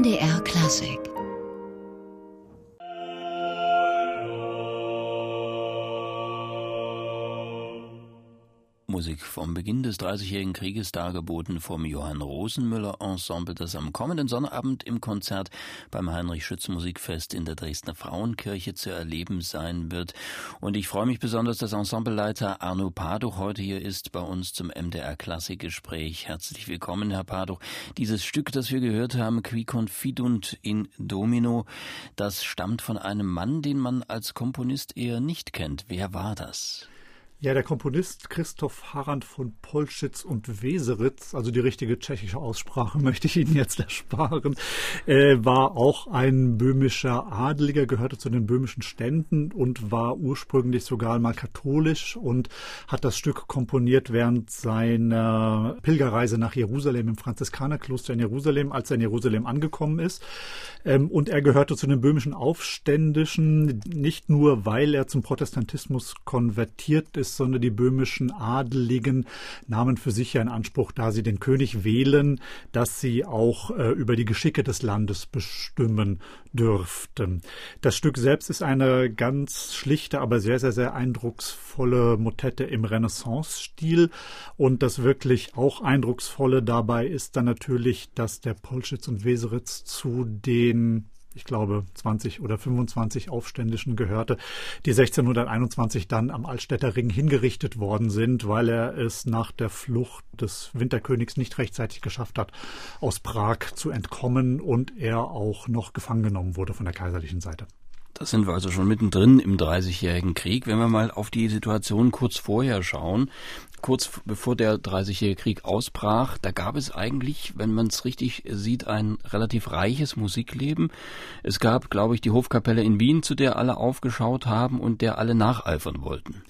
MDR Klassik Musik vom Beginn des Dreißigjährigen Krieges dargeboten vom Johann Rosenmüller Ensemble, das am kommenden Sonnabend im Konzert beim Heinrich Schütz Musikfest in der Dresdner Frauenkirche zu erleben sein wird. Und ich freue mich besonders, dass Ensembleleiter Arno Paduch heute hier ist bei uns zum MDR Klassikgespräch. Herzlich willkommen, Herr Paduch. Dieses Stück, das wir gehört haben, Qui confidunt in Domino, das stammt von einem Mann, den man als Komponist eher nicht kennt. Wer war das? Ja, der Komponist Christoph Harrand von Polschitz und Weseritz, also die richtige tschechische Aussprache möchte ich Ihnen jetzt ersparen, äh, war auch ein böhmischer Adeliger, gehörte zu den böhmischen Ständen und war ursprünglich sogar mal katholisch und hat das Stück komponiert während seiner Pilgerreise nach Jerusalem im Franziskanerkloster in Jerusalem, als er in Jerusalem angekommen ist. Ähm, und er gehörte zu den böhmischen Aufständischen, nicht nur weil er zum Protestantismus konvertiert ist, sondern die böhmischen Adeligen nahmen für sich ja in Anspruch, da sie den König wählen, dass sie auch äh, über die Geschicke des Landes bestimmen dürften. Das Stück selbst ist eine ganz schlichte, aber sehr, sehr, sehr eindrucksvolle Motette im Renaissance-Stil. Und das wirklich auch eindrucksvolle dabei ist dann natürlich, dass der Polschitz und Weseritz zu den ich glaube, 20 oder 25 Aufständischen gehörte, die 1621 dann am Altstädter Ring hingerichtet worden sind, weil er es nach der Flucht des Winterkönigs nicht rechtzeitig geschafft hat, aus Prag zu entkommen und er auch noch gefangen genommen wurde von der kaiserlichen Seite. Da sind wir also schon mittendrin im Dreißigjährigen Krieg. Wenn wir mal auf die Situation kurz vorher schauen, kurz bevor der Dreißigjährige Krieg ausbrach, da gab es eigentlich, wenn man es richtig sieht, ein relativ reiches Musikleben. Es gab, glaube ich, die Hofkapelle in Wien, zu der alle aufgeschaut haben und der alle nacheifern wollten.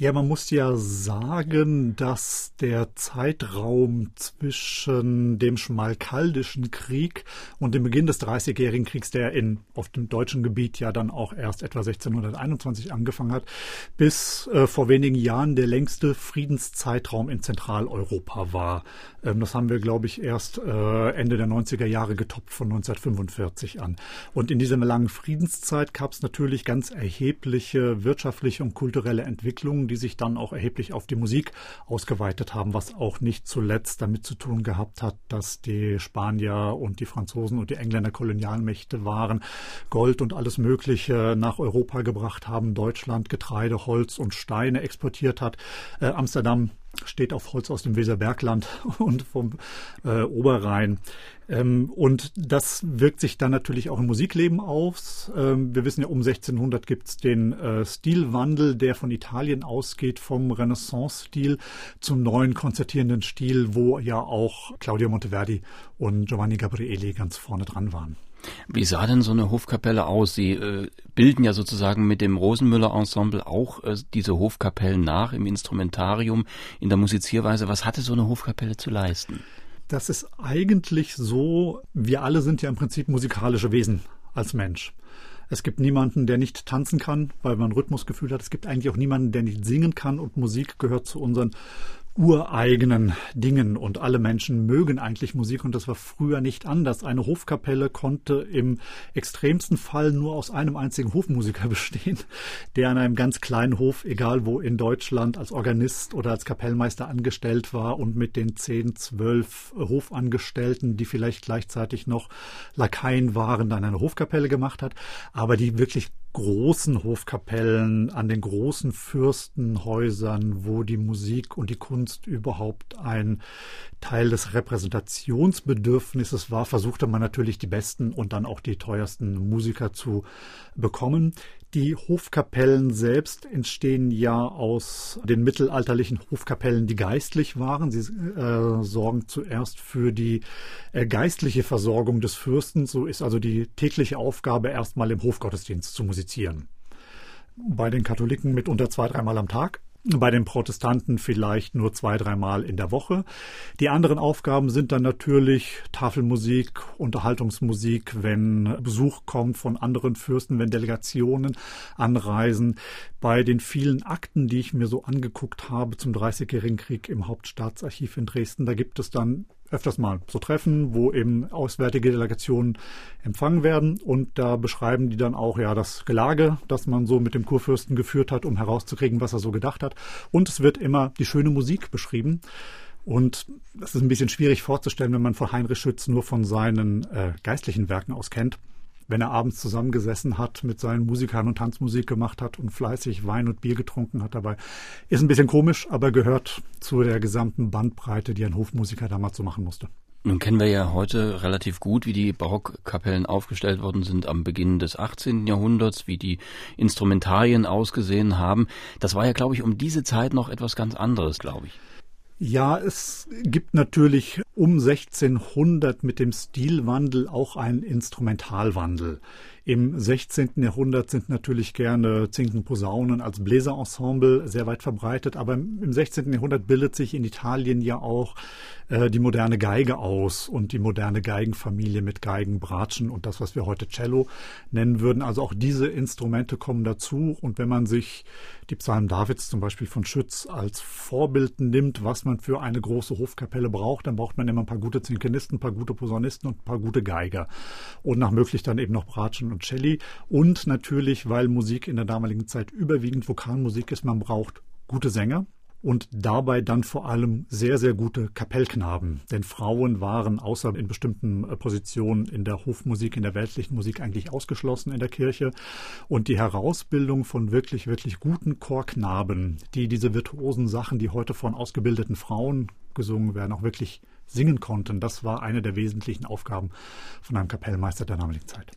Ja, man muss ja sagen, dass der Zeitraum zwischen dem Schmalkaldischen Krieg und dem Beginn des Dreißigjährigen Kriegs, der in, auf dem deutschen Gebiet ja dann auch erst etwa 1621 angefangen hat, bis äh, vor wenigen Jahren der längste Friedenszeitraum in Zentraleuropa war. Ähm, das haben wir, glaube ich, erst äh, Ende der 90er Jahre getoppt von 1945 an. Und in dieser langen Friedenszeit gab es natürlich ganz erhebliche wirtschaftliche und kulturelle Entwicklungen die sich dann auch erheblich auf die Musik ausgeweitet haben, was auch nicht zuletzt damit zu tun gehabt hat, dass die Spanier und die Franzosen und die Engländer Kolonialmächte waren, Gold und alles Mögliche nach Europa gebracht haben, Deutschland Getreide, Holz und Steine exportiert hat, äh, Amsterdam steht auf Holz aus dem Weserbergland und vom äh, Oberrhein. Ähm, und das wirkt sich dann natürlich auch im Musikleben aus. Ähm, wir wissen ja, um 1600 gibt es den äh, Stilwandel, der von Italien ausgeht, vom Renaissance-Stil zum neuen konzertierenden Stil, wo ja auch Claudio Monteverdi und Giovanni Gabrieli ganz vorne dran waren. Wie sah denn so eine Hofkapelle aus? Sie äh, bilden ja sozusagen mit dem Rosenmüller-Ensemble auch äh, diese Hofkapellen nach im Instrumentarium, in der Musizierweise. Was hatte so eine Hofkapelle zu leisten? Das ist eigentlich so, wir alle sind ja im Prinzip musikalische Wesen als Mensch. Es gibt niemanden, der nicht tanzen kann, weil man Rhythmusgefühl hat. Es gibt eigentlich auch niemanden, der nicht singen kann. Und Musik gehört zu unseren ureigenen Dingen und alle Menschen mögen eigentlich Musik und das war früher nicht anders. Eine Hofkapelle konnte im extremsten Fall nur aus einem einzigen Hofmusiker bestehen, der an einem ganz kleinen Hof, egal wo in Deutschland, als Organist oder als Kapellmeister angestellt war und mit den zehn, zwölf Hofangestellten, die vielleicht gleichzeitig noch Lakaien waren, dann eine Hofkapelle gemacht hat. Aber die wirklich großen Hofkapellen, an den großen Fürstenhäusern, wo die Musik und die Kunst überhaupt ein Teil des Repräsentationsbedürfnisses war, versuchte man natürlich die besten und dann auch die teuersten Musiker zu bekommen. Die Hofkapellen selbst entstehen ja aus den mittelalterlichen Hofkapellen, die geistlich waren. Sie äh, sorgen zuerst für die äh, geistliche Versorgung des Fürsten. So ist also die tägliche Aufgabe, erstmal im Hofgottesdienst zu musizieren. Bei den Katholiken mitunter zwei, dreimal am Tag bei den Protestanten vielleicht nur zwei, dreimal in der Woche. Die anderen Aufgaben sind dann natürlich Tafelmusik, Unterhaltungsmusik, wenn Besuch kommt von anderen Fürsten, wenn Delegationen anreisen. Bei den vielen Akten, die ich mir so angeguckt habe zum Dreißigjährigen Krieg im Hauptstaatsarchiv in Dresden, da gibt es dann öfters mal so Treffen, wo eben auswärtige Delegationen empfangen werden. Und da beschreiben die dann auch ja das Gelage, das man so mit dem Kurfürsten geführt hat, um herauszukriegen, was er so gedacht hat. Und es wird immer die schöne Musik beschrieben. Und das ist ein bisschen schwierig vorzustellen, wenn man von Heinrich Schütz nur von seinen äh, geistlichen Werken aus kennt wenn er abends zusammengesessen hat, mit seinen Musikern und Tanzmusik gemacht hat und fleißig Wein und Bier getrunken hat dabei. Ist ein bisschen komisch, aber gehört zu der gesamten Bandbreite, die ein Hofmusiker damals so machen musste. Nun kennen wir ja heute relativ gut, wie die Barockkapellen aufgestellt worden sind am Beginn des 18. Jahrhunderts, wie die Instrumentarien ausgesehen haben. Das war ja, glaube ich, um diese Zeit noch etwas ganz anderes, glaube ich. Ja, es gibt natürlich um 1600 mit dem Stilwandel auch einen Instrumentalwandel. Im 16. Jahrhundert sind natürlich gerne Zinken Posaunen als Bläserensemble sehr weit verbreitet, aber im 16. Jahrhundert bildet sich in Italien ja auch äh, die moderne Geige aus und die moderne Geigenfamilie mit Geigen, Bratschen und das, was wir heute Cello nennen würden. Also auch diese Instrumente kommen dazu und wenn man sich die Psalmen Davids zum Beispiel von Schütz als Vorbild nimmt, was man für eine große Hofkapelle braucht, dann braucht man immer ein paar gute Zinkenisten, ein paar gute Posaunisten und ein paar gute Geiger und nach möglich dann eben noch Bratschen und Celli. Und natürlich, weil Musik in der damaligen Zeit überwiegend Vokalmusik ist, man braucht gute Sänger, und dabei dann vor allem sehr, sehr gute Kapellknaben. Denn Frauen waren außer in bestimmten äh, Positionen in der Hofmusik, in der weltlichen Musik eigentlich ausgeschlossen in der Kirche. Und die Herausbildung von wirklich, wirklich guten Chorknaben, die diese virtuosen Sachen, die heute von ausgebildeten Frauen gesungen werden, auch wirklich singen konnten, das war eine der wesentlichen Aufgaben von einem Kapellmeister der damaligen Zeit.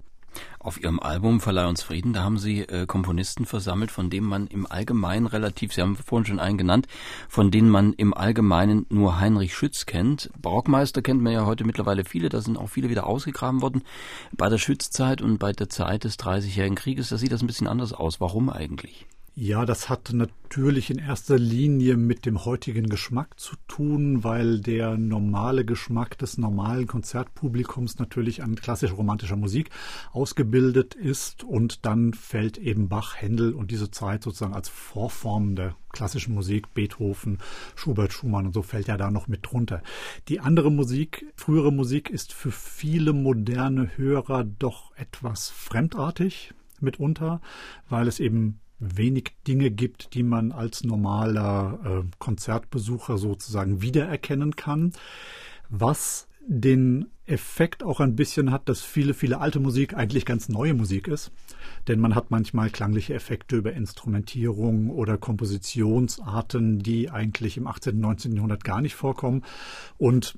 Auf Ihrem Album Verleih uns Frieden, da haben Sie äh, Komponisten versammelt, von denen man im Allgemeinen relativ, Sie haben vorhin schon einen genannt, von denen man im Allgemeinen nur Heinrich Schütz kennt. Barockmeister kennt man ja heute mittlerweile viele, da sind auch viele wieder ausgegraben worden. Bei der Schützzeit und bei der Zeit des Dreißigjährigen Krieges, da sieht das ein bisschen anders aus. Warum eigentlich? Ja, das hat natürlich in erster Linie mit dem heutigen Geschmack zu tun, weil der normale Geschmack des normalen Konzertpublikums natürlich an klassisch romantischer Musik ausgebildet ist und dann fällt eben Bach, Händel und diese Zeit sozusagen als Vorform der klassischen Musik, Beethoven, Schubert, Schumann und so fällt ja da noch mit drunter. Die andere Musik, frühere Musik ist für viele moderne Hörer doch etwas fremdartig mitunter, weil es eben wenig Dinge gibt, die man als normaler äh, Konzertbesucher sozusagen wiedererkennen kann, was den Effekt auch ein bisschen hat, dass viele, viele alte Musik eigentlich ganz neue Musik ist. Denn man hat manchmal klangliche Effekte über Instrumentierung oder Kompositionsarten, die eigentlich im 18. und 19. Jahrhundert gar nicht vorkommen. Und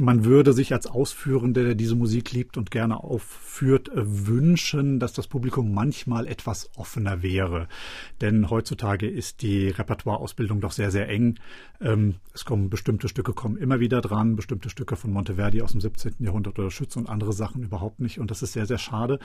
man würde sich als Ausführender, der diese Musik liebt und gerne aufführt, wünschen, dass das Publikum manchmal etwas offener wäre. Denn heutzutage ist die Repertoireausbildung doch sehr, sehr eng. Ähm, es kommen bestimmte Stücke kommen immer wieder dran, bestimmte Stücke von Monteverdi aus dem 17. Jahrhundert oder Schütz und andere Sachen überhaupt nicht. Und das ist sehr, sehr schade,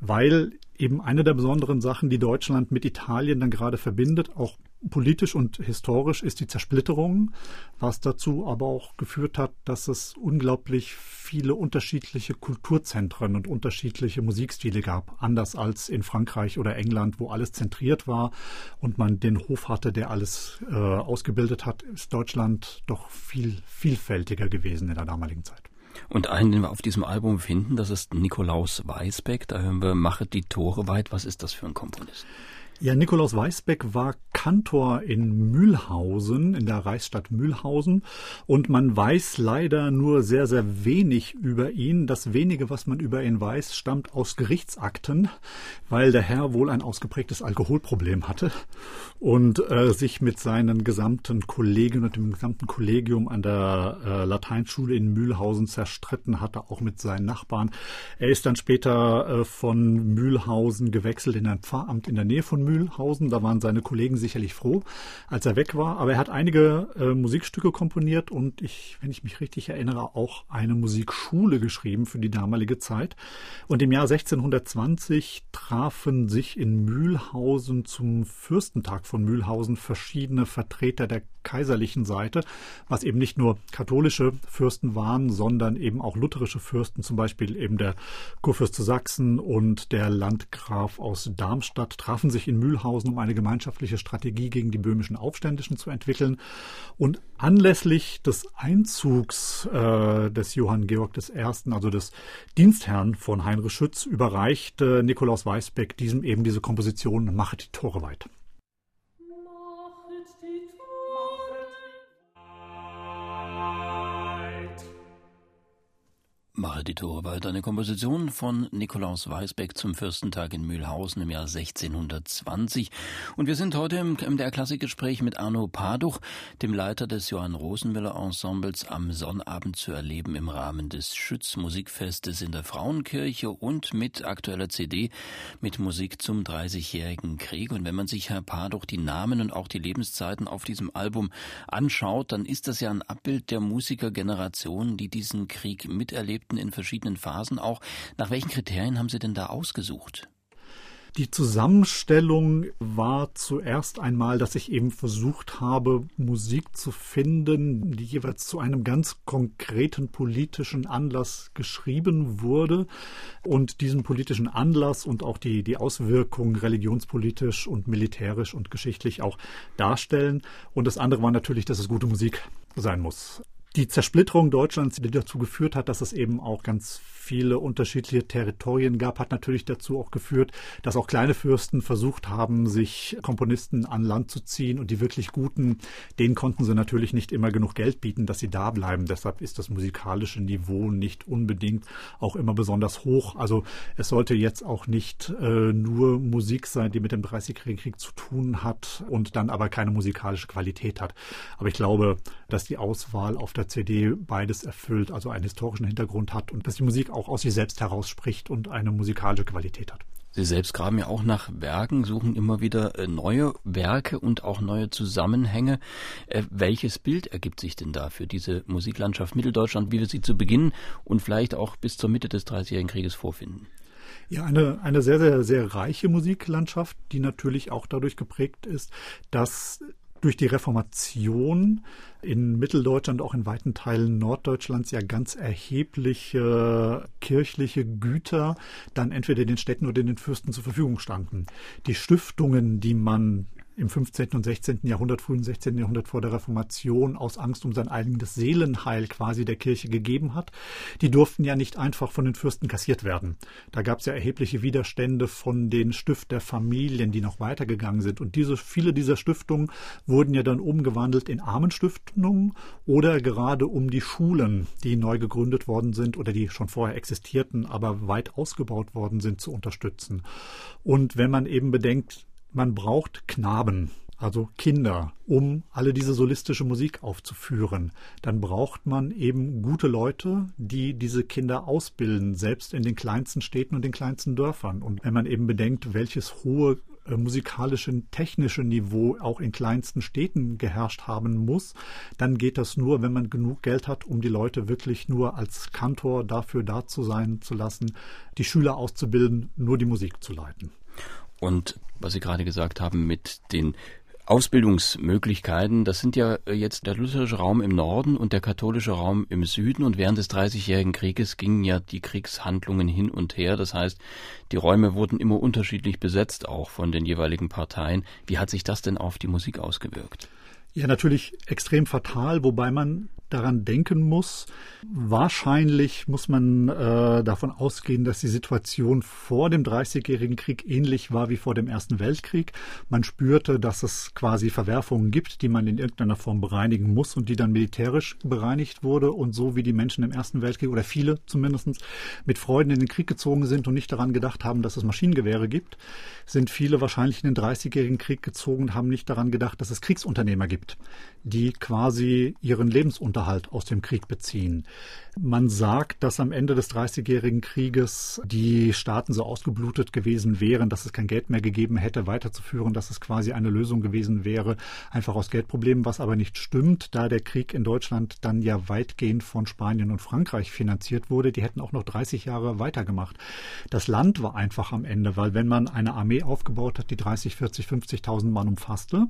weil eben eine der besonderen Sachen, die Deutschland mit Italien dann gerade verbindet, auch politisch und historisch ist die Zersplitterung, was dazu aber auch geführt hat, dass es unglaublich viele unterschiedliche Kulturzentren und unterschiedliche Musikstile gab, anders als in Frankreich oder England, wo alles zentriert war und man den Hof hatte, der alles äh, ausgebildet hat, ist Deutschland doch viel vielfältiger gewesen in der damaligen Zeit. Und einen, den wir auf diesem Album finden, das ist Nikolaus Weisbeck. Da hören wir Machet die Tore weit. Was ist das für ein Komponist? Ja, Nikolaus Weisbeck war Kantor in Mühlhausen, in der Reichsstadt Mühlhausen. Und man weiß leider nur sehr, sehr wenig über ihn. Das wenige, was man über ihn weiß, stammt aus Gerichtsakten, weil der Herr wohl ein ausgeprägtes Alkoholproblem hatte und äh, sich mit seinen gesamten Kollegen und dem gesamten Kollegium an der äh, Lateinschule in Mühlhausen zerstritten hatte, auch mit seinen Nachbarn. Er ist dann später äh, von Mühlhausen gewechselt in ein Pfarramt in der Nähe von Mühlhausen Mühlhausen. Da waren seine Kollegen sicherlich froh, als er weg war. Aber er hat einige äh, Musikstücke komponiert und ich, wenn ich mich richtig erinnere, auch eine Musikschule geschrieben für die damalige Zeit. Und im Jahr 1620 trafen sich in Mühlhausen zum Fürstentag von Mühlhausen verschiedene Vertreter der kaiserlichen Seite, was eben nicht nur katholische Fürsten waren, sondern eben auch lutherische Fürsten, zum Beispiel eben der Kurfürst zu Sachsen und der Landgraf aus Darmstadt, trafen sich in Mühlhausen, um eine gemeinschaftliche Strategie gegen die böhmischen Aufständischen zu entwickeln. Und anlässlich des Einzugs äh, des Johann Georg I., also des Dienstherrn von Heinrich Schütz, überreichte Nikolaus Weisbeck diesem eben diese Komposition Mache die Tore weit. Mache die Tore weiter. Eine Komposition von Nikolaus Weisbeck zum Fürstentag in Mühlhausen im Jahr 1620. Und wir sind heute im MDR Klassikgespräch mit Arno Paduch, dem Leiter des Johann Rosenmüller Ensembles, am Sonnabend zu erleben im Rahmen des Schützmusikfestes in der Frauenkirche und mit aktueller CD mit Musik zum 30-jährigen Krieg. Und wenn man sich, Herr Paduch, die Namen und auch die Lebenszeiten auf diesem Album anschaut, dann ist das ja ein Abbild der Musikergeneration, die diesen Krieg miterlebt Projekten in verschiedenen Phasen auch. Nach welchen Kriterien haben Sie denn da ausgesucht? Die Zusammenstellung war zuerst einmal, dass ich eben versucht habe, Musik zu finden, die jeweils zu einem ganz konkreten politischen Anlass geschrieben wurde und diesen politischen Anlass und auch die, die Auswirkungen religionspolitisch und militärisch und geschichtlich auch darstellen. Und das andere war natürlich, dass es gute Musik sein muss die Zersplitterung Deutschlands, die dazu geführt hat, dass es eben auch ganz viele unterschiedliche Territorien gab, hat natürlich dazu auch geführt, dass auch kleine Fürsten versucht haben, sich Komponisten an Land zu ziehen und die wirklich guten, denen konnten sie natürlich nicht immer genug Geld bieten, dass sie da bleiben. Deshalb ist das musikalische Niveau nicht unbedingt auch immer besonders hoch. Also es sollte jetzt auch nicht äh, nur Musik sein, die mit dem Dreißigjährigen Krieg zu tun hat und dann aber keine musikalische Qualität hat. Aber ich glaube, dass die Auswahl auf der CD beides erfüllt, also einen historischen Hintergrund hat und dass die Musik auch aus sich selbst herausspricht und eine musikalische Qualität hat. Sie selbst graben ja auch nach Werken, suchen immer wieder äh, neue Werke und auch neue Zusammenhänge. Äh, welches Bild ergibt sich denn da für diese Musiklandschaft Mitteldeutschland, wie wir sie zu Beginn und vielleicht auch bis zur Mitte des Dreißigjährigen Krieges vorfinden? Ja, eine, eine sehr, sehr, sehr reiche Musiklandschaft, die natürlich auch dadurch geprägt ist, dass durch die Reformation in Mitteldeutschland, auch in weiten Teilen Norddeutschlands ja ganz erhebliche kirchliche Güter dann entweder den Städten oder den Fürsten zur Verfügung standen. Die Stiftungen, die man im 15. und 16. Jahrhundert, frühen 16. Jahrhundert vor der Reformation aus Angst um sein eigenes Seelenheil quasi der Kirche gegeben hat, die durften ja nicht einfach von den Fürsten kassiert werden. Da gab es ja erhebliche Widerstände von den Stifterfamilien, die noch weitergegangen sind. Und diese, viele dieser Stiftungen wurden ja dann umgewandelt in Armenstiftungen oder gerade um die Schulen, die neu gegründet worden sind oder die schon vorher existierten, aber weit ausgebaut worden sind, zu unterstützen. Und wenn man eben bedenkt, man braucht Knaben, also Kinder, um alle diese solistische Musik aufzuführen. Dann braucht man eben gute Leute, die diese Kinder ausbilden, selbst in den kleinsten Städten und den kleinsten Dörfern. Und wenn man eben bedenkt, welches hohe äh, musikalische, technische Niveau auch in kleinsten Städten geherrscht haben muss, dann geht das nur, wenn man genug Geld hat, um die Leute wirklich nur als Kantor dafür da zu sein zu lassen, die Schüler auszubilden, nur die Musik zu leiten. Und was Sie gerade gesagt haben mit den Ausbildungsmöglichkeiten, das sind ja jetzt der lutherische Raum im Norden und der katholische Raum im Süden und während des Dreißigjährigen Krieges gingen ja die Kriegshandlungen hin und her. Das heißt, die Räume wurden immer unterschiedlich besetzt, auch von den jeweiligen Parteien. Wie hat sich das denn auf die Musik ausgewirkt? Ja, natürlich extrem fatal, wobei man daran denken muss. Wahrscheinlich muss man äh, davon ausgehen, dass die Situation vor dem Dreißigjährigen Krieg ähnlich war wie vor dem Ersten Weltkrieg. Man spürte, dass es quasi Verwerfungen gibt, die man in irgendeiner Form bereinigen muss und die dann militärisch bereinigt wurde. Und so wie die Menschen im Ersten Weltkrieg oder viele zumindest mit Freuden in den Krieg gezogen sind und nicht daran gedacht haben, dass es Maschinengewehre gibt, sind viele wahrscheinlich in den Dreißigjährigen Krieg gezogen und haben nicht daran gedacht, dass es Kriegsunternehmer gibt, die quasi ihren Lebensunterhalt aus dem Krieg beziehen. Man sagt, dass am Ende des Dreißigjährigen Krieges die Staaten so ausgeblutet gewesen wären, dass es kein Geld mehr gegeben hätte, weiterzuführen, dass es quasi eine Lösung gewesen wäre, einfach aus Geldproblemen, was aber nicht stimmt, da der Krieg in Deutschland dann ja weitgehend von Spanien und Frankreich finanziert wurde. Die hätten auch noch 30 Jahre weitergemacht. Das Land war einfach am Ende, weil wenn man eine Armee aufgebaut hat, die 30, 40, 50.000 Mann umfasste,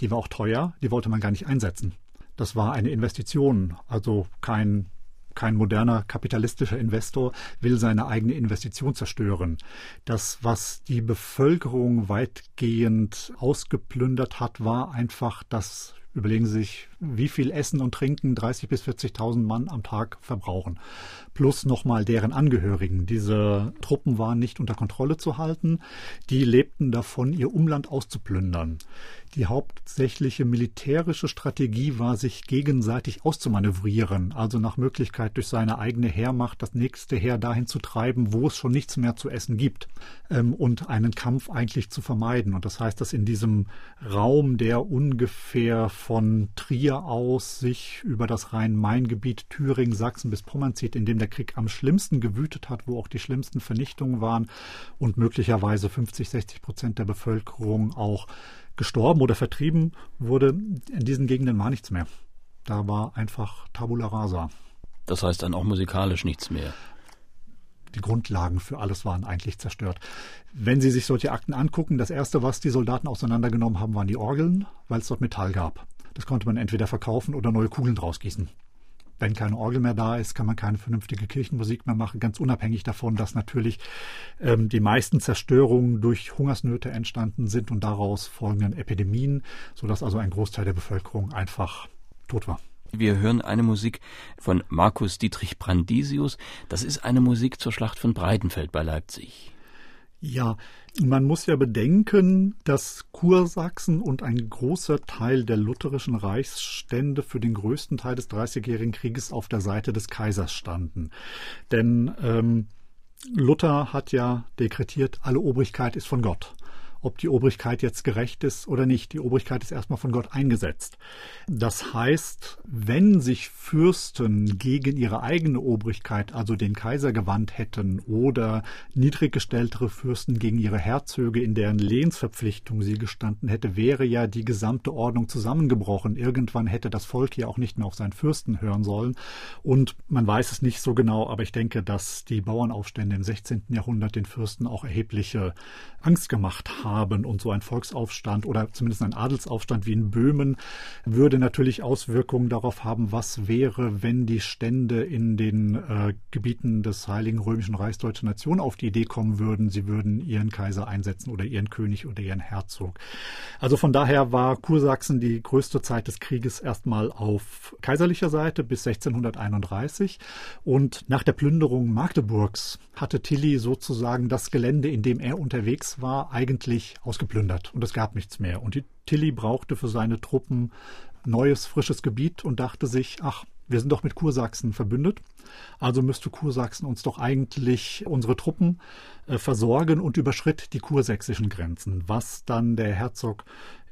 die war auch teuer, die wollte man gar nicht einsetzen. Das war eine Investition, also kein Kein moderner kapitalistischer Investor will seine eigene Investition zerstören. Das, was die Bevölkerung weitgehend ausgeplündert hat, war einfach das Überlegen Sie sich, wie viel Essen und Trinken 30 bis 40.000 Mann am Tag verbrauchen. Plus nochmal deren Angehörigen. Diese Truppen waren nicht unter Kontrolle zu halten. Die lebten davon, ihr Umland auszuplündern. Die hauptsächliche militärische Strategie war, sich gegenseitig auszumanövrieren, also nach Möglichkeit durch seine eigene Heermacht das nächste Heer dahin zu treiben, wo es schon nichts mehr zu essen gibt ähm, und einen Kampf eigentlich zu vermeiden. Und das heißt, dass in diesem Raum, der ungefähr von Trier aus sich über das Rhein-Main-Gebiet Thüringen, Sachsen bis Pommern zieht, in dem der Krieg am schlimmsten gewütet hat, wo auch die schlimmsten Vernichtungen waren und möglicherweise 50, 60 Prozent der Bevölkerung auch gestorben oder vertrieben wurde, in diesen Gegenden war nichts mehr. Da war einfach Tabula rasa. Das heißt dann auch musikalisch nichts mehr. Die Grundlagen für alles waren eigentlich zerstört. Wenn Sie sich solche Akten angucken, das erste, was die Soldaten auseinandergenommen haben, waren die Orgeln, weil es dort Metall gab. Das konnte man entweder verkaufen oder neue Kugeln draus gießen wenn keine Orgel mehr da ist, kann man keine vernünftige Kirchenmusik mehr machen, ganz unabhängig davon, dass natürlich ähm, die meisten Zerstörungen durch Hungersnöte entstanden sind und daraus folgenden Epidemien, sodass also ein Großteil der Bevölkerung einfach tot war. Wir hören eine Musik von Markus Dietrich Brandisius. Das ist eine Musik zur Schlacht von Breitenfeld bei Leipzig. Ja, man muss ja bedenken, dass Kursachsen und ein großer Teil der lutherischen Reichsstände für den größten Teil des Dreißigjährigen Krieges auf der Seite des Kaisers standen. Denn ähm, Luther hat ja dekretiert, alle Obrigkeit ist von Gott ob die Obrigkeit jetzt gerecht ist oder nicht. Die Obrigkeit ist erstmal von Gott eingesetzt. Das heißt, wenn sich Fürsten gegen ihre eigene Obrigkeit, also den Kaiser gewandt hätten oder niedriggestelltere Fürsten gegen ihre Herzöge, in deren Lehnsverpflichtung sie gestanden hätte, wäre ja die gesamte Ordnung zusammengebrochen. Irgendwann hätte das Volk ja auch nicht mehr auf seinen Fürsten hören sollen. Und man weiß es nicht so genau, aber ich denke, dass die Bauernaufstände im 16. Jahrhundert den Fürsten auch erhebliche Angst gemacht haben haben und so ein Volksaufstand oder zumindest ein Adelsaufstand wie in Böhmen würde natürlich Auswirkungen darauf haben, was wäre, wenn die Stände in den äh, Gebieten des Heiligen Römischen Reichs Deutsche Nation auf die Idee kommen würden, sie würden ihren Kaiser einsetzen oder ihren König oder ihren Herzog. Also von daher war Kursachsen die größte Zeit des Krieges erstmal auf kaiserlicher Seite bis 1631 und nach der Plünderung Magdeburgs hatte Tilly sozusagen das Gelände, in dem er unterwegs war, eigentlich völlig ausgeplündert und es gab nichts mehr. Und die Tilly brauchte für seine Truppen neues, frisches Gebiet und dachte sich, ach, wir sind doch mit Kursachsen verbündet, also müsste Kursachsen uns doch eigentlich unsere Truppen äh, versorgen und überschritt die kursächsischen Grenzen, was dann der Herzog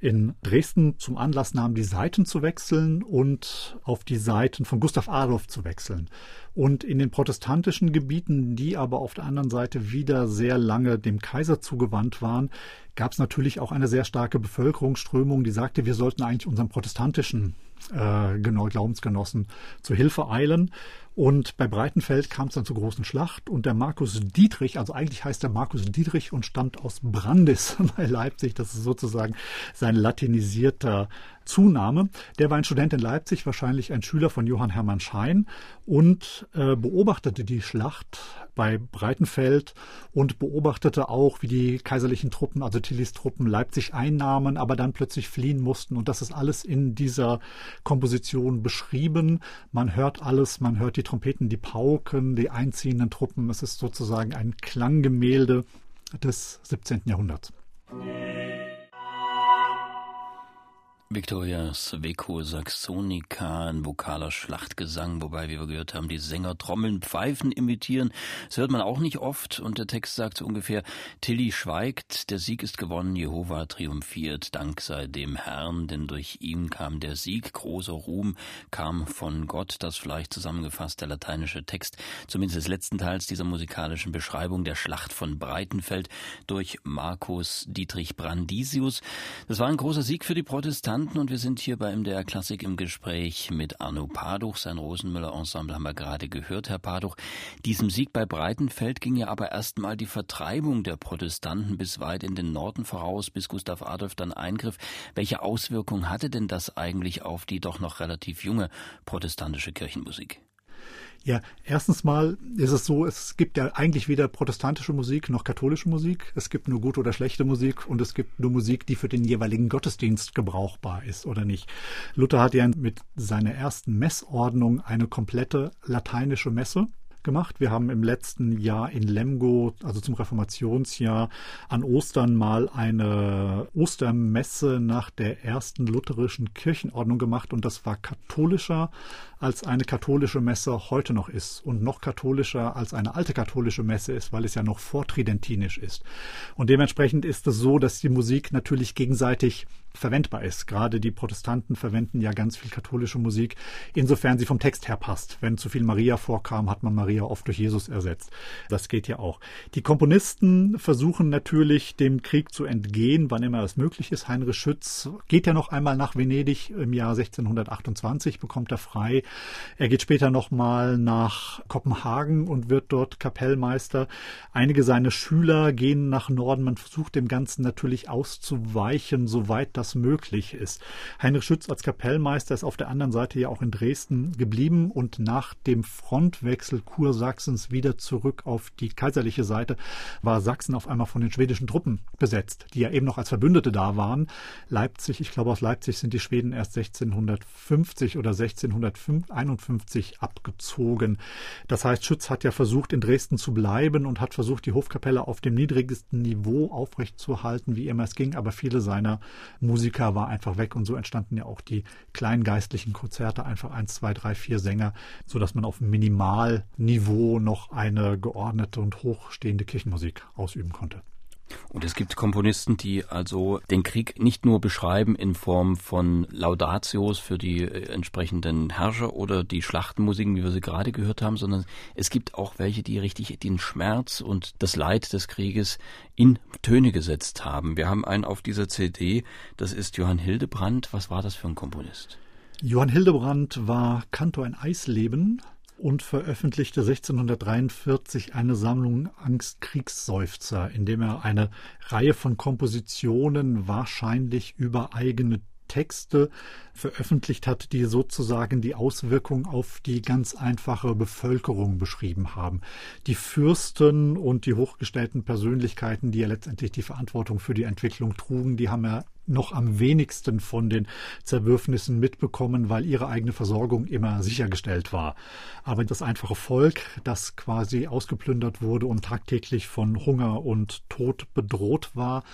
in Dresden zum Anlass nahm, die Seiten zu wechseln und auf die Seiten von Gustav Adolf zu wechseln. Und in den protestantischen Gebieten, die aber auf der anderen Seite wieder sehr lange dem Kaiser zugewandt waren, gab es natürlich auch eine sehr starke Bevölkerungsströmung, die sagte, wir sollten eigentlich unseren protestantischen äh, genau Glaubensgenossen zu Hilfe eilen. Und bei Breitenfeld kam es dann zur großen Schlacht und der Markus Dietrich, also eigentlich heißt er Markus Dietrich und stammt aus Brandis bei Leipzig, das ist sozusagen sein latinisierter Zunahme. Der war ein Student in Leipzig, wahrscheinlich ein Schüler von Johann Hermann Schein und äh, beobachtete die Schlacht bei Breitenfeld und beobachtete auch, wie die kaiserlichen Truppen, also Tillys Truppen, Leipzig einnahmen, aber dann plötzlich fliehen mussten. Und das ist alles in dieser Komposition beschrieben. Man hört alles, man hört die Trompeten, die Pauken, die einziehenden Truppen. Es ist sozusagen ein Klanggemälde des 17. Jahrhunderts. Victoria Sveco Saxonica, ein vokaler Schlachtgesang, wobei, wie wir gehört haben, die Sänger Trommeln, Pfeifen imitieren. Das hört man auch nicht oft und der Text sagt so ungefähr, Tilly schweigt, der Sieg ist gewonnen, Jehova triumphiert, Dank sei dem Herrn, denn durch ihn kam der Sieg, großer Ruhm kam von Gott, das vielleicht zusammengefasst der lateinische Text, zumindest des letzten Teils dieser musikalischen Beschreibung der Schlacht von Breitenfeld durch Markus Dietrich Brandisius. Das war ein großer Sieg für die Protestanten, Musikanten und wir sind hier bei MDR Klassik im Gespräch mit Arno Paduch. Sein Rosenmüller-Ensemble haben wir gerade gehört, Herr Paduch. Diesem Sieg bei Breitenfeld ging ja aber erstmal die Vertreibung der Protestanten bis weit in den Norden voraus, bis Gustav Adolf dann eingriff. Welche Auswirkungen hatte denn das eigentlich auf die doch noch relativ junge protestantische Kirchenmusik? Ja, erstens mal ist es so, es gibt ja eigentlich weder protestantische Musik noch katholische Musik. Es gibt nur gute oder schlechte Musik und es gibt nur Musik, die für den jeweiligen Gottesdienst gebrauchbar ist oder nicht. Luther hat ja mit seiner ersten Messordnung eine komplette lateinische Messe gemacht. Wir haben im letzten Jahr in Lemgo, also zum Reformationsjahr, an Ostern mal eine Ostermesse nach der ersten lutherischen Kirchenordnung gemacht und das war katholischer als eine katholische Messe heute noch ist und noch katholischer als eine alte katholische Messe ist, weil es ja noch vortridentinisch ist. Und dementsprechend ist es so, dass die Musik natürlich gegenseitig verwendbar ist. Gerade die Protestanten verwenden ja ganz viel katholische Musik, insofern sie vom Text her passt. Wenn zu viel Maria vorkam, hat man Maria oft durch Jesus ersetzt. Das geht ja auch. Die Komponisten versuchen natürlich dem Krieg zu entgehen, wann immer es möglich ist. Heinrich Schütz geht ja noch einmal nach Venedig im Jahr 1628, bekommt er frei. Er geht später nochmal nach Kopenhagen und wird dort Kapellmeister. Einige seiner Schüler gehen nach Norden. Man versucht dem Ganzen natürlich auszuweichen, soweit das das möglich ist. Heinrich Schütz als Kapellmeister ist auf der anderen Seite ja auch in Dresden geblieben und nach dem Frontwechsel Kursachsens wieder zurück auf die kaiserliche Seite war Sachsen auf einmal von den schwedischen Truppen besetzt, die ja eben noch als Verbündete da waren. Leipzig, ich glaube aus Leipzig sind die Schweden erst 1650 oder 1651 abgezogen. Das heißt, Schütz hat ja versucht, in Dresden zu bleiben und hat versucht, die Hofkapelle auf dem niedrigsten Niveau aufrechtzuerhalten, wie immer es ging, aber viele seiner Musiker war einfach weg und so entstanden ja auch die kleinen geistlichen Konzerte, einfach eins, zwei, drei, vier Sänger, so dass man auf Minimalniveau noch eine geordnete und hochstehende Kirchenmusik ausüben konnte. Und es gibt Komponisten, die also den Krieg nicht nur beschreiben in Form von Laudatios für die äh, entsprechenden Herrscher oder die Schlachtenmusiken, wie wir sie gerade gehört haben, sondern es gibt auch welche, die richtig den Schmerz und das Leid des Krieges in Töne gesetzt haben. Wir haben einen auf dieser CD, das ist Johann Hildebrand. Was war das für ein Komponist? Johann Hildebrand war Kantor in Eisleben und veröffentlichte 1643 eine Sammlung Angst-Kriegsseufzer, in dem er eine Reihe von Kompositionen wahrscheinlich über eigene Texte veröffentlicht hat, die sozusagen die Auswirkung auf die ganz einfache Bevölkerung beschrieben haben. Die Fürsten und die hochgestellten Persönlichkeiten, die ja letztendlich die Verantwortung für die Entwicklung trugen, die haben ja noch am wenigsten von den Zerwürfnissen mitbekommen, weil ihre eigene Versorgung immer sichergestellt war. Aber das einfache Volk, das quasi ausgeplündert wurde und tagtäglich von Hunger und Tod bedroht war,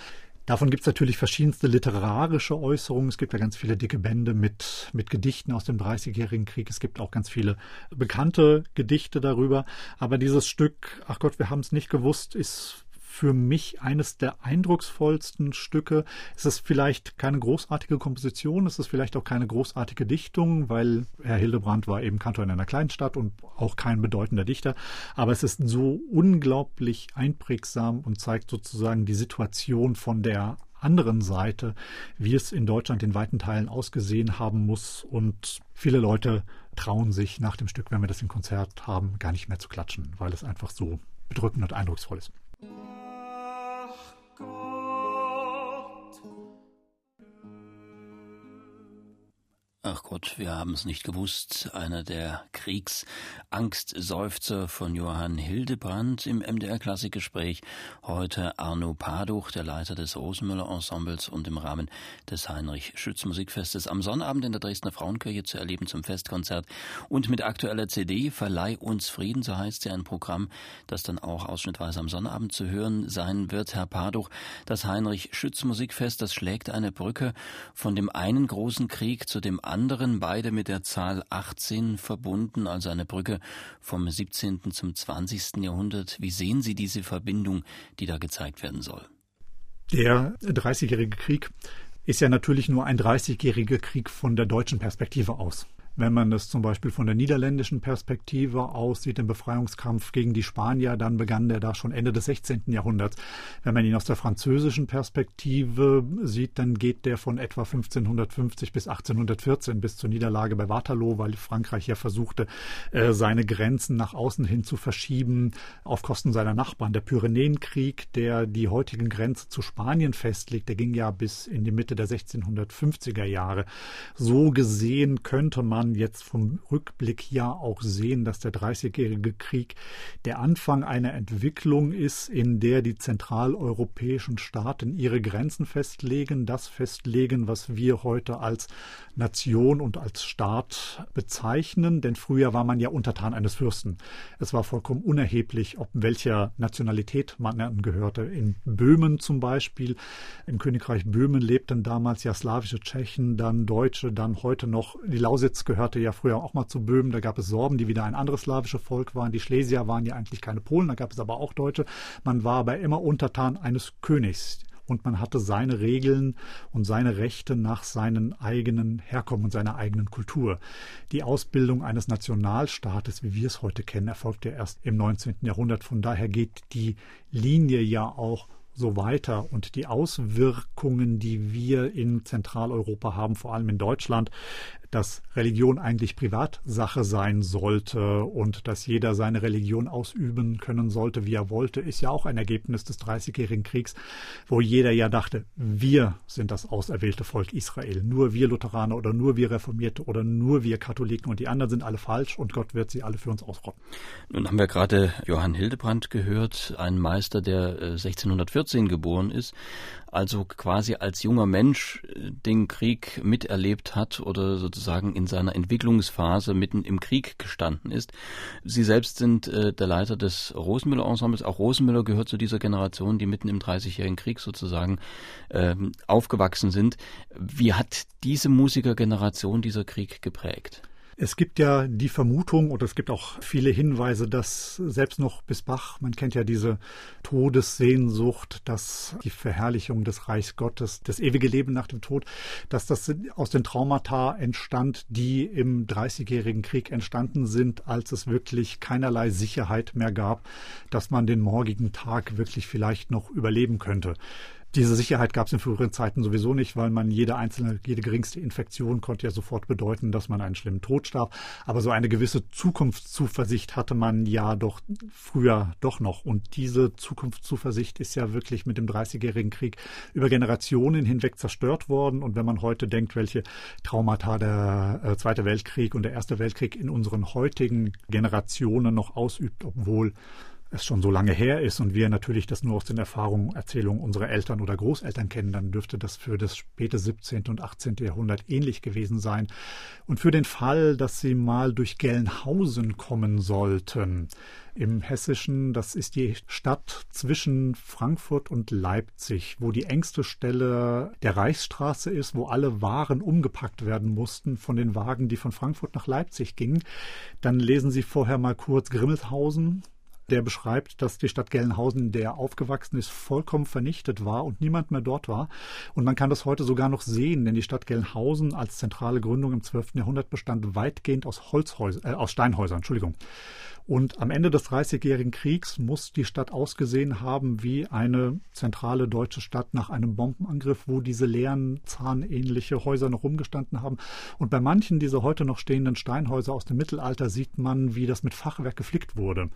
Davon gibt es natürlich verschiedenste literarische Äußerungen. Es gibt ja ganz viele dicke Bände mit, mit Gedichten aus dem Dreißigjährigen Krieg. Es gibt auch ganz viele bekannte Gedichte darüber. Aber dieses Stück, ach Gott, wir haben es nicht gewusst, ist für mich eines der eindrucksvollsten Stücke. Es ist vielleicht keine großartige Komposition, es ist vielleicht auch keine großartige Dichtung, weil Herr Hildebrand war eben Kantor in einer kleinen Stadt und auch kein bedeutender Dichter. Aber es ist so unglaublich einprägsam und zeigt sozusagen die Situation von der anderen Seite, wie es in Deutschland in weiten Teilen ausgesehen haben muss. Und viele Leute trauen sich nach dem Stück, wenn wir das im Konzert haben, gar nicht mehr zu klatschen, weil es einfach so bedrückend und eindrucksvoll ist. God. Ach Gott, wir haben es nicht gewusst. Einer der Kriegsangstseufzer von Johann Hildebrand im MDR-Klassikgespräch. Heute Arno Paduch, der Leiter des Rosenmüller-Ensembles und im Rahmen des Heinrich-Schütz-Musikfestes am Sonnabend in der Dresdner Frauenkirche zu erleben zum Festkonzert. Und mit aktueller CD Verleih uns Frieden, so heißt sie, ein Programm, das dann auch ausschnittweise am Sonnabend zu hören sein wird. Herr Paduch, das Heinrich-Schütz-Musikfest, das schlägt eine Brücke von dem einen großen Krieg zu dem anderen, beide mit der Zahl 18 verbunden, also eine Brücke vom 17. zum 20. Jahrhundert. Wie sehen Sie diese Verbindung, die da gezeigt werden soll? Der Dreißigjährige Krieg ist ja natürlich nur ein Dreißigjähriger Krieg von der deutschen Perspektive aus. Wenn man das zum Beispiel von der niederländischen Perspektive aussieht, den Befreiungskampf gegen die Spanier, dann begann der da schon Ende des 16. Jahrhunderts. Wenn man ihn aus der französischen Perspektive sieht, dann geht der von etwa 1550 bis 1814 bis zur Niederlage bei Waterloo, weil Frankreich ja versuchte, äh, seine Grenzen nach außen hin zu verschieben auf Kosten seiner Nachbarn. Der Pyrenäenkrieg, der die heutigen Grenze zu Spanien festlegt, der ging ja bis in die Mitte der 1650er Jahre. So gesehen könnte man man jetzt vom Rückblick ja auch sehen, dass der Dreißigjährige Krieg der Anfang einer Entwicklung ist, in der die zentraleuropäischen Staaten ihre Grenzen festlegen, das festlegen, was wir heute als Nation und als Staat bezeichnen. Denn früher war man ja untertan eines Fürsten. Es war vollkommen unerheblich, ob welcher Nationalität man angehörte. In Böhmen zum Beispiel, im Königreich Böhmen lebten damals ja slawische Tschechen, dann Deutsche, dann heute noch, die Lausitz gehörte ja früher auch mal zu Böhmen, da gab es Sorben, die wieder ein anderes slawisches Volk waren. Die Schlesier waren ja eigentlich keine Polen, da gab es aber auch Deutsche. Man war aber immer untertan eines Königs und man hatte seine Regeln und seine Rechte nach seinen eigenen Herkommen und seiner eigenen Kultur. Die Ausbildung eines Nationalstaates, wie wir es heute kennen, erfolgte erst im 19. Jahrhundert. Von daher geht die Linie ja auch so weiter. Und die Auswirkungen, die wir in Zentraleuropa haben, vor allem in Deutschland, dass Religion eigentlich Privatsache sein sollte und dass jeder seine Religion ausüben können sollte, wie er wollte, ist ja auch ein Ergebnis des Dreißigjährigen Kriegs, wo jeder ja dachte, wir sind das auserwählte Volk Israel, nur wir Lutheraner oder nur wir Reformierte oder nur wir Katholiken und die anderen sind alle falsch und Gott wird sie alle für uns ausrotten. Nun haben wir gerade Johann Hildebrand gehört, ein Meister, der 1614 äh, geboren ist, also quasi als junger Mensch äh, den Krieg miterlebt hat oder sozusagen in seiner Entwicklungsphase mitten im Krieg gestanden ist. Sie selbst sind äh, der Leiter des Rosenmüller-Ensembles. Auch Rosenmüller gehört zu dieser Generation, die mitten im Dreißigjährigen Krieg sozusagen äh, aufgewachsen sind. Wie hat diese Musikergeneration dieser Krieg geprägt? Es gibt ja die Vermutung oder es gibt auch viele Hinweise, dass selbst noch bis Bach, man kennt ja diese Todessehnsucht, dass die Verherrlichung des Reichs Gottes, das ewige Leben nach dem Tod, dass das aus den Traumata entstand, die im Dreißigjährigen Krieg entstanden sind, als es wirklich keinerlei Sicherheit mehr gab, dass man den morgigen Tag wirklich vielleicht noch überleben könnte. Diese Sicherheit gab es in früheren Zeiten sowieso nicht, weil man jede einzelne, jede geringste Infektion konnte ja sofort bedeuten, dass man einen schlimmen Tod starb. Aber so eine gewisse Zukunftszuversicht hatte man ja doch früher doch noch. Und diese Zukunftszuversicht ist ja wirklich mit dem Dreißigjährigen Krieg über Generationen hinweg zerstört worden. Und wenn man heute denkt, welche Traumata der äh, Zweite Weltkrieg und der Erste Weltkrieg in unseren heutigen Generationen noch ausübt, obwohl es schon so lange her ist und wir natürlich das nur aus den Erfahrungen, Erzählungen unserer Eltern oder Großeltern kennen, dann dürfte das für das späte 17. und 18. Jahrhundert ähnlich gewesen sein. Und für den Fall, dass Sie mal durch Gelnhausen kommen sollten, im Hessischen, das ist die Stadt zwischen Frankfurt und Leipzig, wo die engste Stelle der Reichsstraße ist, wo alle Waren umgepackt werden mussten von den Wagen, die von Frankfurt nach Leipzig gingen. Dann lesen Sie vorher mal kurz Grimmelshausen, der beschreibt, dass die Stadt Gelnhausen, der aufgewachsen ist, vollkommen vernichtet war und niemand mehr dort war. Und man kann das heute sogar noch sehen, denn die Stadt Gelnhausen als zentrale Gründung im 12. Jahrhundert bestand weitgehend aus Holzhäusern, äh, aus Steinhäusern, Entschuldigung. Und am Ende des Dreißigjährigen Kriegs muss die Stadt ausgesehen haben wie eine zentrale deutsche Stadt nach einem Bombenangriff, wo diese leeren, zahnähnliche Häuser noch rumgestanden haben. Und bei manchen dieser heute noch stehenden Steinhäuser aus dem Mittelalter sieht man, wie das mit Fachwerk geflickt wurde.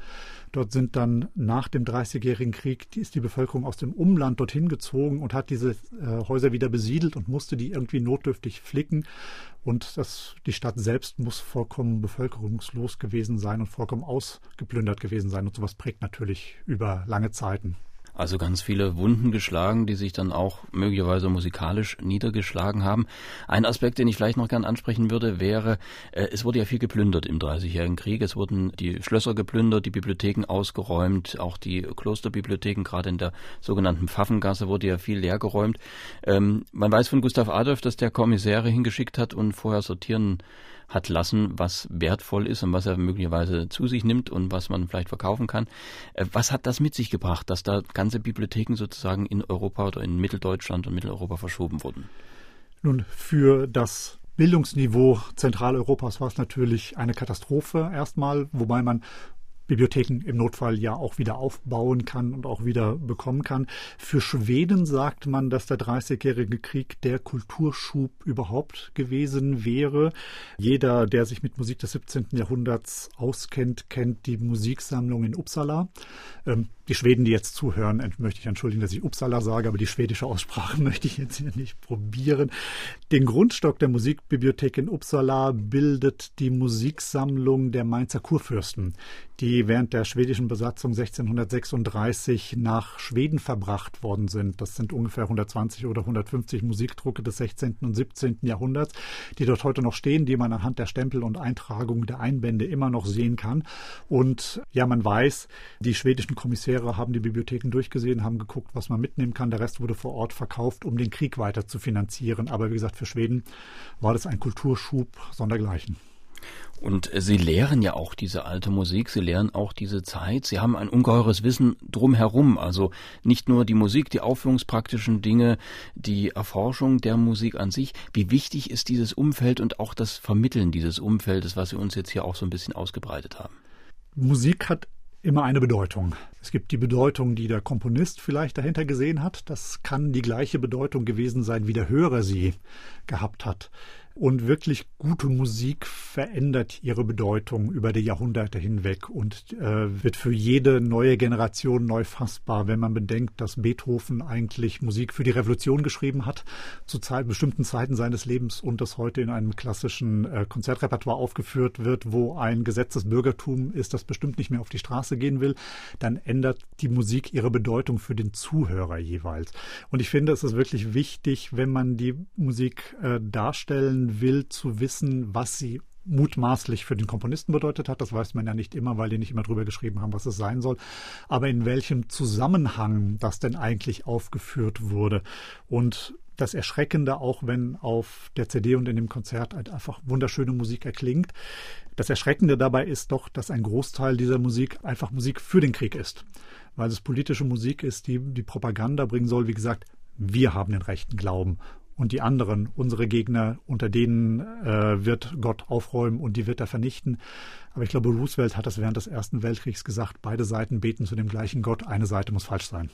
Dort sind dann nach dem Dreißigjährigen Krieg, die ist die Bevölkerung aus dem Umland dorthin gezogen und hat diese äh, Häuser wieder besiedelt und musste die irgendwie notdürftig flicken. Und das, die Stadt selbst muss vollkommen bevölkerungslos gewesen sein und vollkommen ausgeplündert gewesen sein. Und sowas prägt natürlich über lange Zeiten. Also ganz viele Wunden geschlagen, die sich dann auch möglicherweise musikalisch niedergeschlagen haben. Ein Aspekt, den ich vielleicht noch gern ansprechen würde, wäre, äh, es wurde ja viel geplündert im Dreißigjährigen Krieg. Es wurden die Schlösser geplündert, die Bibliotheken ausgeräumt, auch die Klosterbibliotheken, gerade in der sogenannten Pfaffengasse wurde ja viel leergeräumt. Ähm, man weiß von Gustav Adolf, dass der Kommissäre hingeschickt hat und vorher sortieren hat lassen, was wertvoll ist und was er möglicherweise zu sich nimmt und was man vielleicht verkaufen kann. Äh, was hat das mit sich gebracht, dass da ganze Bibliotheken sozusagen in Europa oder in Mitteldeutschland und Mitteleuropa verschoben wurden? Nun, für das Bildungsniveau Zentraleuropas war es natürlich eine Katastrophe erstmal, wobei man Bibliotheken im Notfall ja auch wieder aufbauen kann und auch wieder bekommen kann. Für Schweden sagt man, dass der Dreißigjährige Krieg der Kulturschub überhaupt gewesen wäre. Jeder, der sich mit Musik des 17. Jahrhunderts auskennt, kennt die Musiksammlung in Uppsala. Ähm, die Schweden, die jetzt zuhören, möchte ich entschuldigen, dass ich Uppsala sage, aber die schwedische Aussprache möchte ich jetzt hier nicht probieren. Den Grundstock der Musikbibliothek in Uppsala bildet die Musiksammlung der Mainzer Kurfürsten, die während der schwedischen Besatzung 1636 nach Schweden verbracht worden sind. Das sind ungefähr 120 oder 150 Musikdrucke des 16. und 17. Jahrhunderts, die dort heute noch stehen, die man anhand der Stempel und Eintragungen der Einbände immer noch sehen kann. Und ja, man weiß, die schwedischen Kommissäre haben die Bibliotheken durchgesehen, haben geguckt, was man mitnehmen kann. Der Rest wurde vor Ort verkauft, um den Krieg weiter zu finanzieren. Aber wie gesagt, für Schweden war das ein Kulturschub sondergleichen. Und Sie lehren ja auch diese alte Musik, Sie lehren auch diese Zeit. Sie haben ein ungeheures Wissen drumherum. Also nicht nur die Musik, die aufführungspraktischen Dinge, die Erforschung der Musik an sich. Wie wichtig ist dieses Umfeld und auch das Vermitteln dieses Umfeldes, was Sie uns jetzt hier auch so ein bisschen ausgebreitet haben? Musik hat immer eine Bedeutung. Es gibt die Bedeutung, die der Komponist vielleicht dahinter gesehen hat. Das kann die gleiche Bedeutung gewesen sein, wie der Hörer sie gehabt hat. Und wirklich gute Musik verändert ihre Bedeutung über die Jahrhunderte hinweg und äh, wird für jede neue Generation neu fassbar, wenn man bedenkt, dass Beethoven eigentlich Musik für die Revolution geschrieben hat, zu Zeit, bestimmten Zeiten seines Lebens und das heute in einem klassischen äh, Konzertrepertoire aufgeführt wird, wo ein Gesetz des Bürgertums ist, das bestimmt nicht mehr auf die Straße gehen will, dann ändert die Musik ihre Bedeutung für den Zuhörer jeweils. Und ich finde, es ist wirklich wichtig, wenn man die Musik äh, darstellen will, zu wissen, was sie mutmaßlich für den Komponisten bedeutet hat. Das weiß man ja nicht immer, weil die nicht immer drüber geschrieben haben, was es sein soll. Aber in welchem Zusammenhang das denn eigentlich aufgeführt wurde. Und das Erschreckende, auch wenn auf der CD und in dem Konzert halt einfach wunderschöne Musik erklingt. Das Erschreckende dabei ist doch, dass ein Großteil dieser Musik einfach Musik für den Krieg ist. Weil es politische Musik ist, die die Propaganda bringen soll. Wie gesagt, wir haben den rechten Glauben und die anderen, unsere Gegner, unter denen äh, wird Gott aufräumen und die wird er vernichten. Aber ich glaube, Roosevelt hat das während des Ersten Weltkriegs gesagt, beide Seiten beten zu dem gleichen Gott, eine Seite muss falsch sein.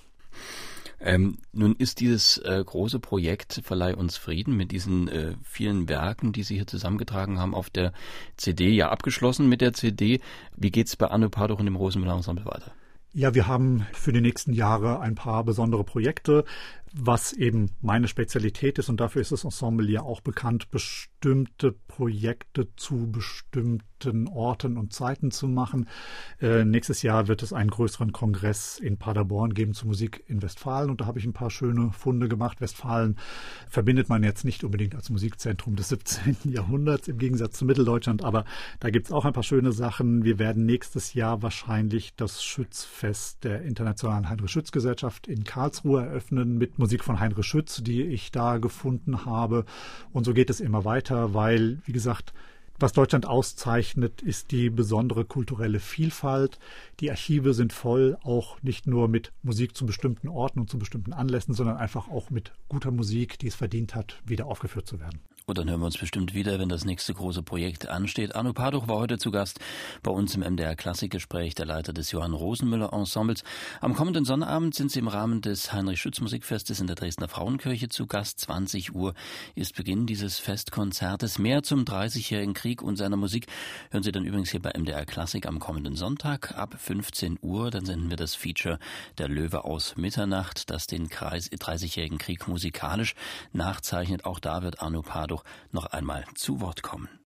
Ähm, nun ist dieses äh, große Projekt Verleih uns Frieden mit diesen äh, vielen Werken, die Sie hier zusammengetragen haben, auf der CD ja abgeschlossen mit der CD. Wie geht's bei Anno Padoch und dem Rosenmüller Ensemble weiter? Ja, wir haben für die nächsten Jahre ein paar besondere Projekte was eben meine Spezialität ist und dafür ist das Ensemble ja auch bekannt, bestimmte Projekte zu bestimmten Orten und Zeiten zu machen. Äh, nächstes Jahr wird es einen größeren Kongress in Paderborn geben zur Musik in Westfalen und da habe ich ein paar schöne Funde gemacht. Westfalen verbindet man jetzt nicht unbedingt als Musikzentrum des 17. Jahrhunderts im Gegensatz zu Mitteldeutschland, aber da gibt es auch ein paar schöne Sachen. Wir werden nächstes Jahr wahrscheinlich das Schützfest der Internationalen Heinrich Schütz Gesellschaft in Karlsruhe eröffnen mit Musik von Heinrich Schütz, die ich da gefunden habe. Und so geht es immer weiter, weil, wie gesagt, was Deutschland auszeichnet, ist die besondere kulturelle Vielfalt. Die Archive sind voll, auch nicht nur mit Musik zu bestimmten Orten und zu bestimmten Anlässen, sondern einfach auch mit guter Musik, die es verdient hat, wieder aufgeführt zu werden. Und dann hören wir uns bestimmt wieder, wenn das nächste große Projekt ansteht. Arno Paduch war heute zu Gast bei uns im MDR Klassikgespräch, der Leiter des Johann Rosenmüller Ensembles. Am kommenden Sonnabend sind Sie im Rahmen des Heinrich Schütz Musikfestes in der Dresdner Frauenkirche zu Gast. 20 Uhr ist Beginn dieses Festkonzertes. Mehr zum 30-jährigen Krieg und seiner Musik hören Sie dann übrigens hier bei MDR Klassik am kommenden Sonntag ab 15 Uhr. Dann senden wir das Feature Der Löwe aus Mitternacht, das den 30-jährigen Krieg musikalisch nachzeichnet. Auch da wird Arno Paduch noch einmal zu Wort kommen.